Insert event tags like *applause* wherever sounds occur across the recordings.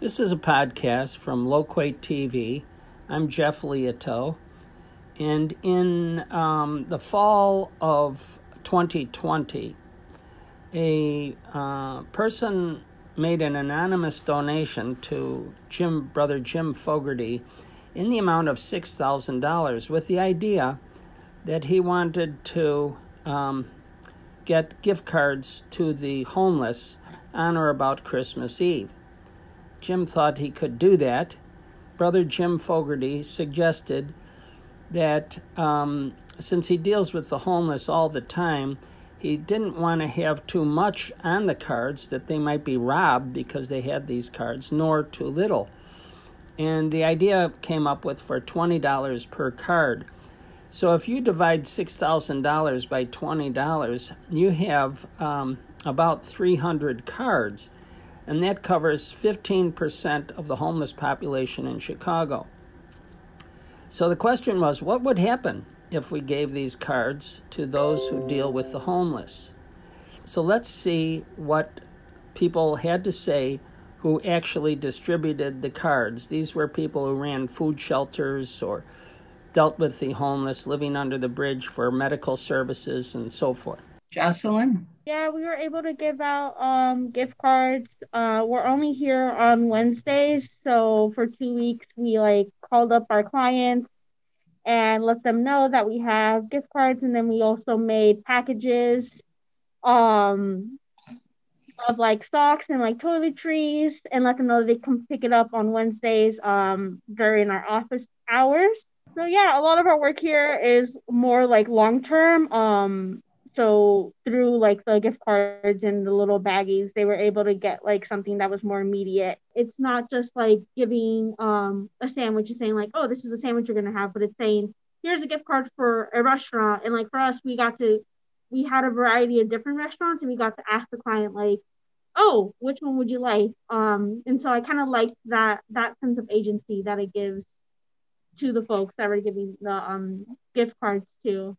This is a podcast from Loquate TV. I'm Jeff Liato. And in um, the fall of 2020, a uh, person made an anonymous donation to Jim, brother Jim Fogarty in the amount of $6,000 with the idea that he wanted to um, get gift cards to the homeless on or about Christmas Eve. Jim thought he could do that. Brother Jim Fogarty suggested that um, since he deals with the homeless all the time, he didn't want to have too much on the cards that they might be robbed because they had these cards, nor too little. And the idea came up with for $20 per card. So if you divide $6,000 by $20, you have um, about 300 cards and that covers 15% of the homeless population in Chicago. So the question was what would happen if we gave these cards to those who deal with the homeless? So let's see what people had to say who actually distributed the cards. These were people who ran food shelters or dealt with the homeless living under the bridge for medical services and so forth. Jocelyn? Yeah, we were able to give out um, gift cards. Uh, we're only here on Wednesdays, so for two weeks we like called up our clients and let them know that we have gift cards, and then we also made packages um, of like socks and like toiletries, and let them know they can pick it up on Wednesdays um, during our office hours. So yeah, a lot of our work here is more like long term. Um, so through like the gift cards and the little baggies they were able to get like something that was more immediate. It's not just like giving um a sandwich and saying like oh this is the sandwich you're gonna have but it's saying here's a gift card for a restaurant and like for us we got to we had a variety of different restaurants and we got to ask the client like oh which one would you like? Um and so i kind of liked that that sense of agency that it gives to the folks that were giving the um gift cards to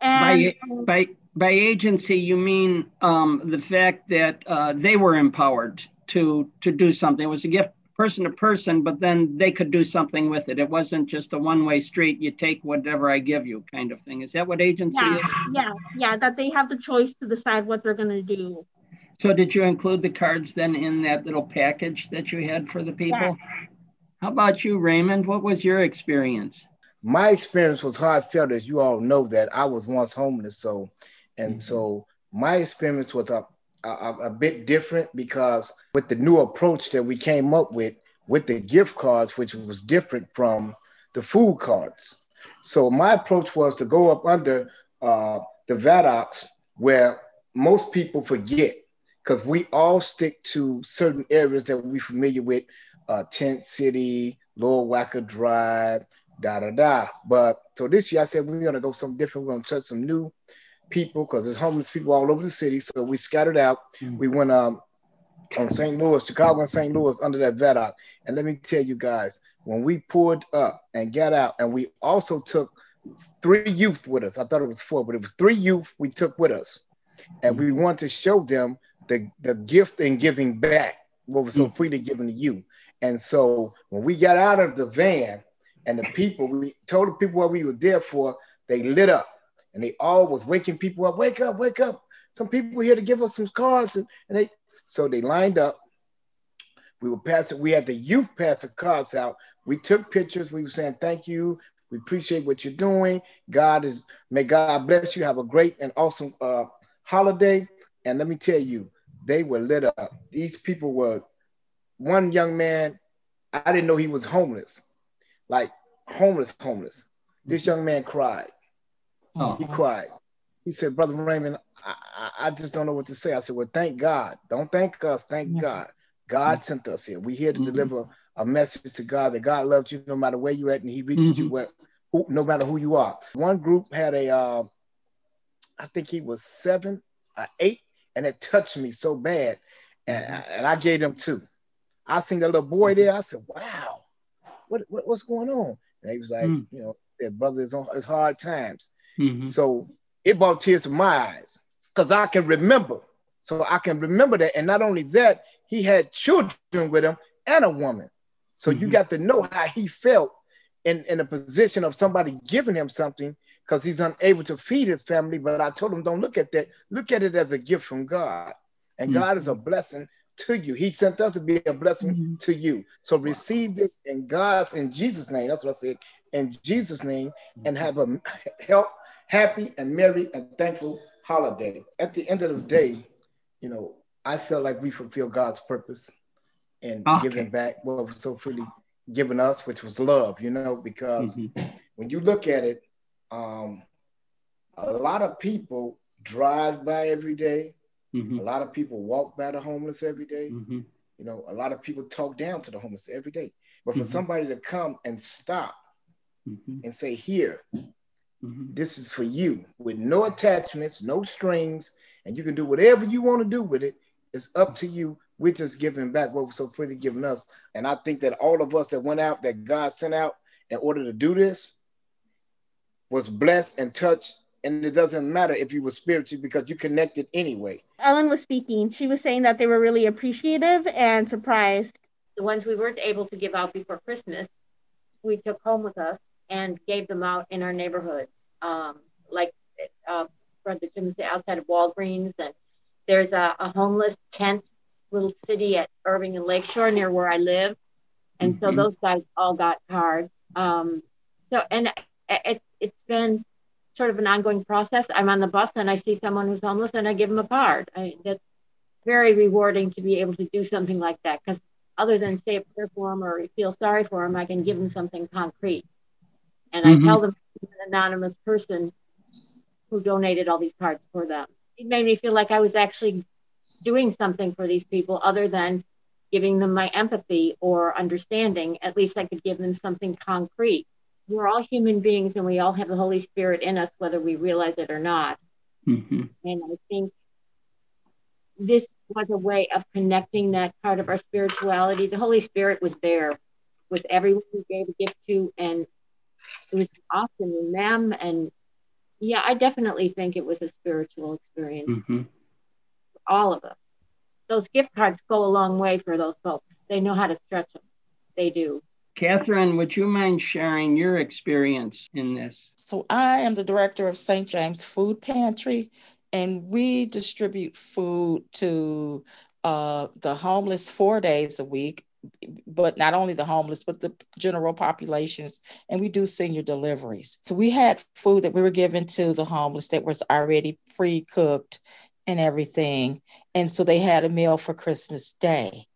and, by, by by agency, you mean um, the fact that uh, they were empowered to to do something. It was a gift person to person, but then they could do something with it. It wasn't just a one way street. You take whatever I give you, kind of thing. Is that what agency yeah, is? Yeah, yeah. That they have the choice to decide what they're going to do. So, did you include the cards then in that little package that you had for the people? Yeah. How about you, Raymond? What was your experience? My experience was heartfelt, as you all know that I was once homeless. So and mm-hmm. so my experience was a, a, a bit different because with the new approach that we came up with with the gift cards, which was different from the food cards. So my approach was to go up under uh, the viaducts where most people forget because we all stick to certain areas that we're familiar with, uh, Tent City, Lower Wacker Drive, da da da. But so this year I said we're gonna go something different. We're gonna touch some new people because there's homeless people all over the city. So we scattered out. Mm-hmm. We went um, on St. Louis, Chicago and St. Louis under that viaducts. And let me tell you guys, when we pulled up and got out, and we also took three youth with us. I thought it was four, but it was three youth we took with us. And we mm-hmm. want to show them the, the gift and giving back, what was so mm. freely given to you. And so when we got out of the van and the people, we told the people what we were there for, they lit up and they all was waking people up. Wake up, wake up! Some people here to give us some cards, and, and they so they lined up. We were passing. We had the youth pass the cards out. We took pictures. We were saying thank you. We appreciate what you're doing. God is may God bless you. Have a great and awesome uh, holiday. And let me tell you, they were lit up. These people were. One young man, I didn't know he was homeless, like homeless, homeless. This young man cried. Oh. He cried. He said, Brother Raymond, I, I, just don't know what to say. I said, Well, thank God. Don't thank us. Thank yeah. God. God mm-hmm. sent us here. We're here to mm-hmm. deliver a message to God that God loves you no matter where you're at and He reaches mm-hmm. you where, who, no matter who you are. One group had a, uh, I think he was seven, or eight, and it touched me so bad. And, mm-hmm. and I gave them two. I seen that little boy there. I said, Wow, what, what what's going on? And he was like, mm. You know, their brother is on his hard times. Mm-hmm. So it brought tears to my eyes because I can remember. So I can remember that. And not only that, he had children with him and a woman. So mm-hmm. you got to know how he felt in, in a position of somebody giving him something because he's unable to feed his family. But I told him, don't look at that. Look at it as a gift from God. And mm-hmm. God is a blessing to you. He sent us to be a blessing mm-hmm. to you. So receive this in God's, in Jesus' name. That's what I said, in Jesus' name, and have a help, happy and merry and thankful holiday. At the end of the day, you know, I feel like we fulfill God's purpose and okay. giving back what was so freely given us, which was love, you know, because mm-hmm. when you look at it, um, a lot of people drive by every day. Mm-hmm. A lot of people walk by the homeless every day. Mm-hmm. You know, a lot of people talk down to the homeless every day. But for mm-hmm. somebody to come and stop mm-hmm. and say, here, mm-hmm. this is for you with no attachments, no strings, and you can do whatever you want to do with it. It's up to you we're just giving back what was so freely given us. And I think that all of us that went out, that God sent out in order to do this, was blessed and touched. And it doesn't matter if you were spiritual because you connected anyway. Ellen was speaking. She was saying that they were really appreciative and surprised. The ones we weren't able to give out before Christmas, we took home with us and gave them out in our neighborhoods. Um, like uh, Brother Jim said, outside of Walgreens, and there's a, a homeless tent little city at Irving and Lakeshore near where I live. And mm-hmm. so those guys all got cards. Um, so, and it, it's been sort of an ongoing process. I'm on the bus and I see someone who's homeless and I give them a card. I, that's very rewarding to be able to do something like that because other than say a prayer for them or feel sorry for them, I can give them something concrete. And mm-hmm. I tell them an anonymous person who donated all these cards for them. It made me feel like I was actually doing something for these people other than giving them my empathy or understanding. At least I could give them something concrete. We're all human beings and we all have the Holy Spirit in us, whether we realize it or not. Mm-hmm. And I think this was a way of connecting that part of our spirituality. The Holy Spirit was there with everyone who gave a gift to, and it was awesome in them. And yeah, I definitely think it was a spiritual experience. Mm-hmm all of us. Those gift cards go a long way for those folks. They know how to stretch them. They do. Catherine, would you mind sharing your experience in this? So, I am the director of St. James Food Pantry, and we distribute food to uh, the homeless four days a week, but not only the homeless, but the general populations, and we do senior deliveries. So, we had food that we were giving to the homeless that was already pre cooked and everything. And so they had a meal for Christmas Day.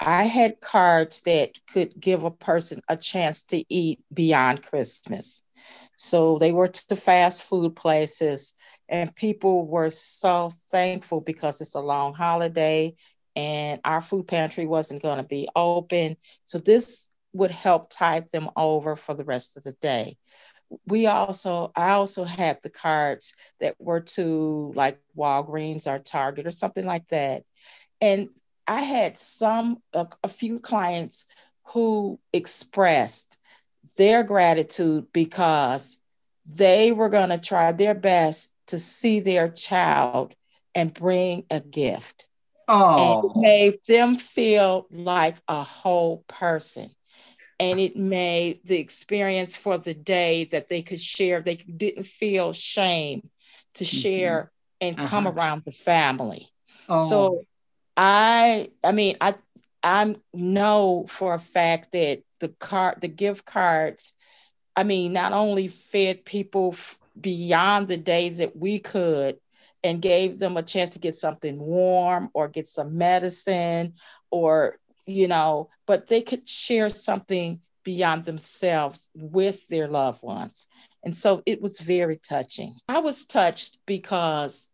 I had cards that could give a person a chance to eat beyond Christmas. So they were to fast food places, and people were so thankful because it's a long holiday and our food pantry wasn't going to be open. So this would help tide them over for the rest of the day we also i also had the cards that were to like walgreens or target or something like that and i had some a, a few clients who expressed their gratitude because they were going to try their best to see their child and bring a gift oh. and it made them feel like a whole person and it made the experience for the day that they could share they didn't feel shame to mm-hmm. share and uh-huh. come around the family oh. so i i mean i i know for a fact that the card the gift cards i mean not only fed people f- beyond the day that we could and gave them a chance to get something warm or get some medicine or you know, but they could share something beyond themselves with their loved ones. And so it was very touching. I was touched because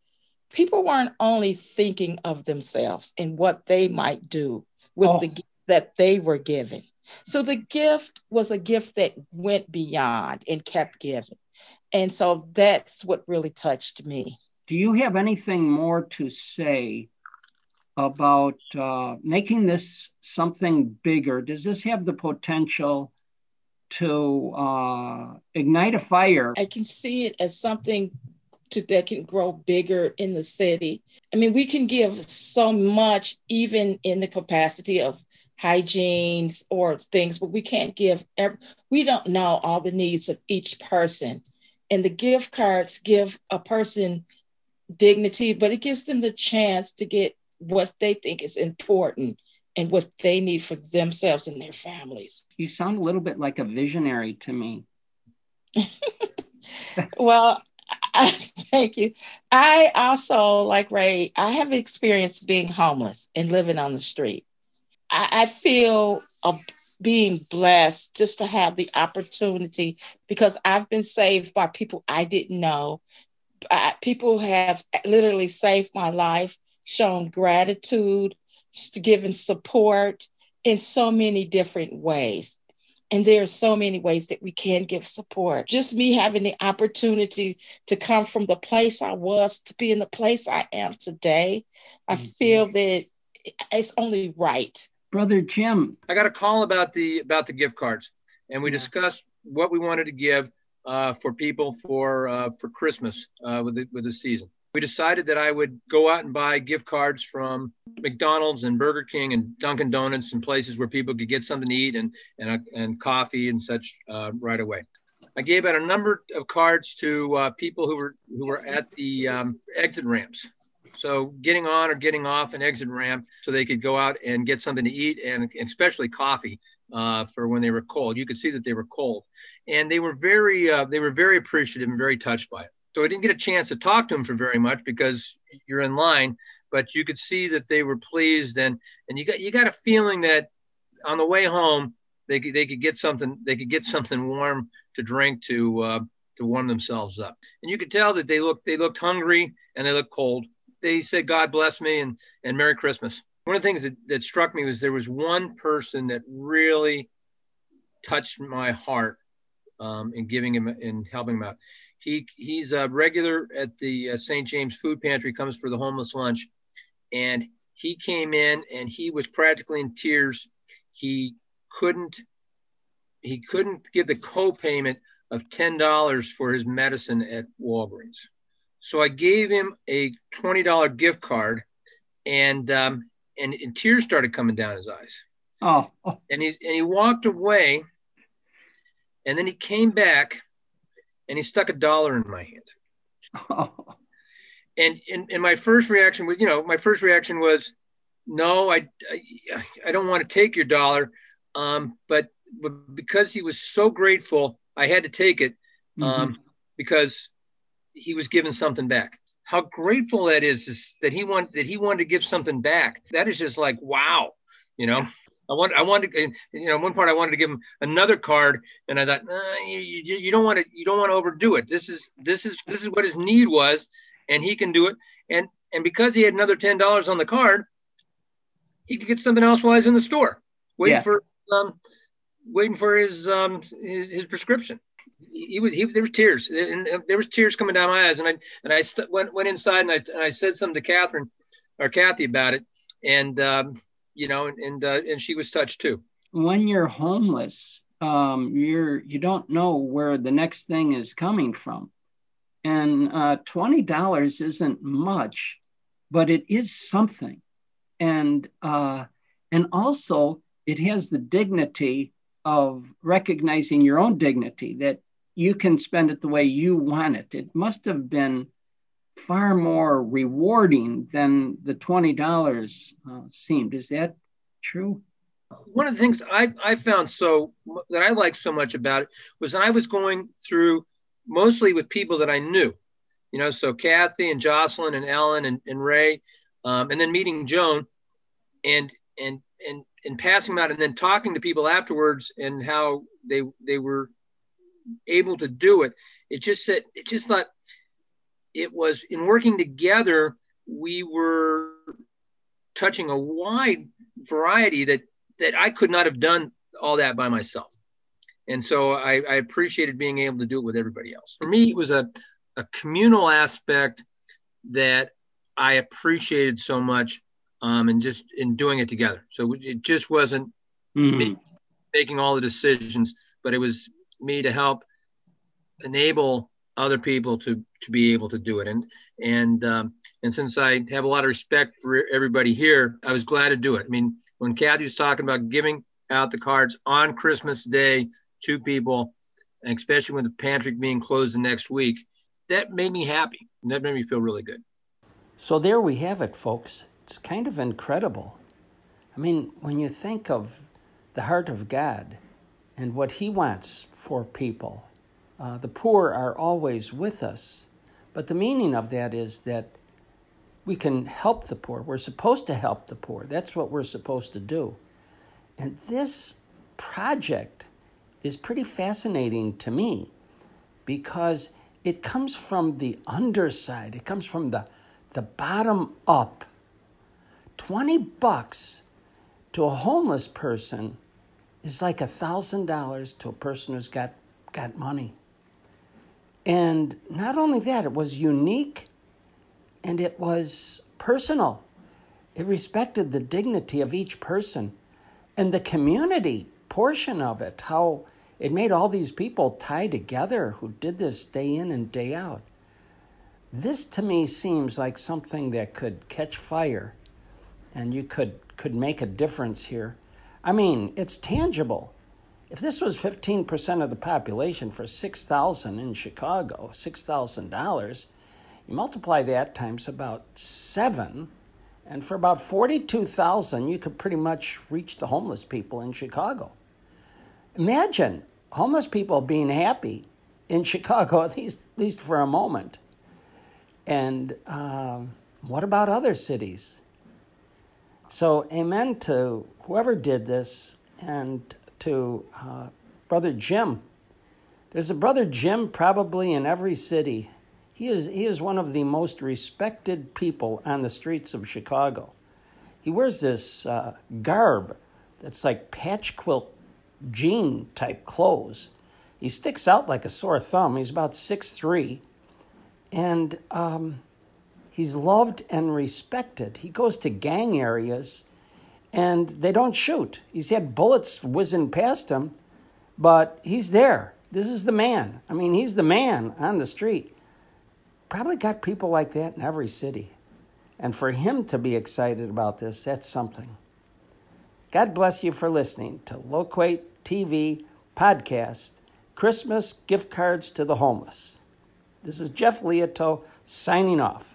people weren't only thinking of themselves and what they might do with oh. the gift that they were given. So the gift was a gift that went beyond and kept giving. And so that's what really touched me. Do you have anything more to say about uh, making this something bigger? Does this have the potential to uh, ignite a fire? I can see it as something to that can grow bigger in the city. I mean, we can give so much, even in the capacity of hygienes or things, but we can't give. Every, we don't know all the needs of each person, and the gift cards give a person dignity, but it gives them the chance to get what they think is important and what they need for themselves and their families. You sound a little bit like a visionary to me. *laughs* well, *laughs* Thank you. I also, like Ray, I have experienced being homeless and living on the street. I, I feel a, being blessed just to have the opportunity because I've been saved by people I didn't know. I, people have literally saved my life, shown gratitude, given support in so many different ways. And there are so many ways that we can give support. Just me having the opportunity to come from the place I was to be in the place I am today, I mm-hmm. feel that it's only right. Brother Jim, I got a call about the about the gift cards, and we yeah. discussed what we wanted to give uh, for people for uh, for Christmas uh, with the with the season we decided that I would go out and buy gift cards from McDonald's and Burger King and Dunkin' Donuts and places where people could get something to eat and and, and coffee and such uh, right away. I gave out a number of cards to uh, people who were who were at the um, exit ramps. So getting on or getting off an exit ramp so they could go out and get something to eat and, and especially coffee uh, for when they were cold. You could see that they were cold, and they were very uh, they were very appreciative and very touched by it. So I didn't get a chance to talk to them for very much because you're in line, but you could see that they were pleased and and you got you got a feeling that on the way home they could, they could get something they could get something warm to drink to uh, to warm themselves up. And you could tell that they looked they looked hungry and they looked cold. They said God bless me and and Merry Christmas. One of the things that, that struck me was there was one person that really touched my heart um, in giving him and helping him out. He he's a regular at the uh, St. James Food Pantry. Comes for the homeless lunch, and he came in and he was practically in tears. He couldn't he couldn't give the co-payment of ten dollars for his medicine at Walgreens. So I gave him a twenty dollar gift card, and um, and, and tears started coming down his eyes. Oh. And he and he walked away, and then he came back and he stuck a dollar in my hand. Oh. *laughs* And, and and my first reaction was, you know, my first reaction was, no, I, I, I don't want to take your dollar. Um, but, but because he was so grateful, I had to take it um, mm-hmm. because he was giving something back. How grateful that is, is that he want that he wanted to give something back. That is just like wow, you know. I want, I wanted, you know, one part I wanted to give him another card, and I thought, you, you, you don't want to, you don't want to overdo it. This is, this is, this is what his need was, and he can do it. And and because he had another ten dollars on the card, he could get something else while he's in the store, waiting yeah. for, um, waiting for his um his, his prescription. He, he was, he, there was tears, and there was tears coming down my eyes, and I and I st- went went inside and I and I said something to Catherine or Kathy about it, and um, you know, and and, uh, and she was touched too. When you're homeless, um, you're you don't know where the next thing is coming from, and uh, twenty dollars isn't much, but it is something, and uh, and also it has the dignity of recognizing your own dignity that you can spend it the way you want it. It must have been far more rewarding than the $20 uh, seemed. Is that true? One of the things I, I found so that I liked so much about it was I was going through mostly with people that I knew, you know, so Kathy and Jocelyn and Ellen and, and Ray, um, and then meeting Joan and, and, and, and passing them out and then talking to people afterwards and how they, they were able to do it. It just said, it just thought, it was in working together, we were touching a wide variety that that I could not have done all that by myself. And so I, I appreciated being able to do it with everybody else. For me, it was a, a communal aspect that I appreciated so much um, and just in doing it together. So it just wasn't mm-hmm. me making all the decisions, but it was me to help enable other people to to be able to do it. And and um, and since I have a lot of respect for everybody here, I was glad to do it. I mean, when Kathy was talking about giving out the cards on Christmas Day to people, especially with the pantry being closed the next week, that made me happy. And that made me feel really good. So there we have it, folks. It's kind of incredible. I mean, when you think of the heart of God and what He wants for people, uh, the poor are always with us. But the meaning of that is that we can help the poor. We're supposed to help the poor. That's what we're supposed to do. And this project is pretty fascinating to me because it comes from the underside, it comes from the, the bottom up. 20 bucks to a homeless person is like a thousand dollars to a person who's got, got money. And not only that, it was unique and it was personal. It respected the dignity of each person and the community portion of it, how it made all these people tie together who did this day in and day out. This to me seems like something that could catch fire and you could, could make a difference here. I mean, it's tangible. If this was 15% of the population for 6,000 in Chicago, $6,000, you multiply that times about 7 and for about 42,000 you could pretty much reach the homeless people in Chicago. Imagine homeless people being happy in *laughs* Chicago at least, at least for a moment. And um, what about other cities? So, amen to whoever did this and to uh, Brother Jim. There's a Brother Jim probably in every city. He is, he is one of the most respected people on the streets of Chicago. He wears this uh, garb that's like patch quilt jean type clothes. He sticks out like a sore thumb. He's about six three, and um, He's loved and respected. He goes to gang areas and they don't shoot. He's had bullets whizzing past him, but he's there. This is the man. I mean, he's the man on the street. Probably got people like that in every city. And for him to be excited about this, that's something. God bless you for listening to Loquate TV podcast Christmas gift cards to the homeless. This is Jeff Leoto signing off.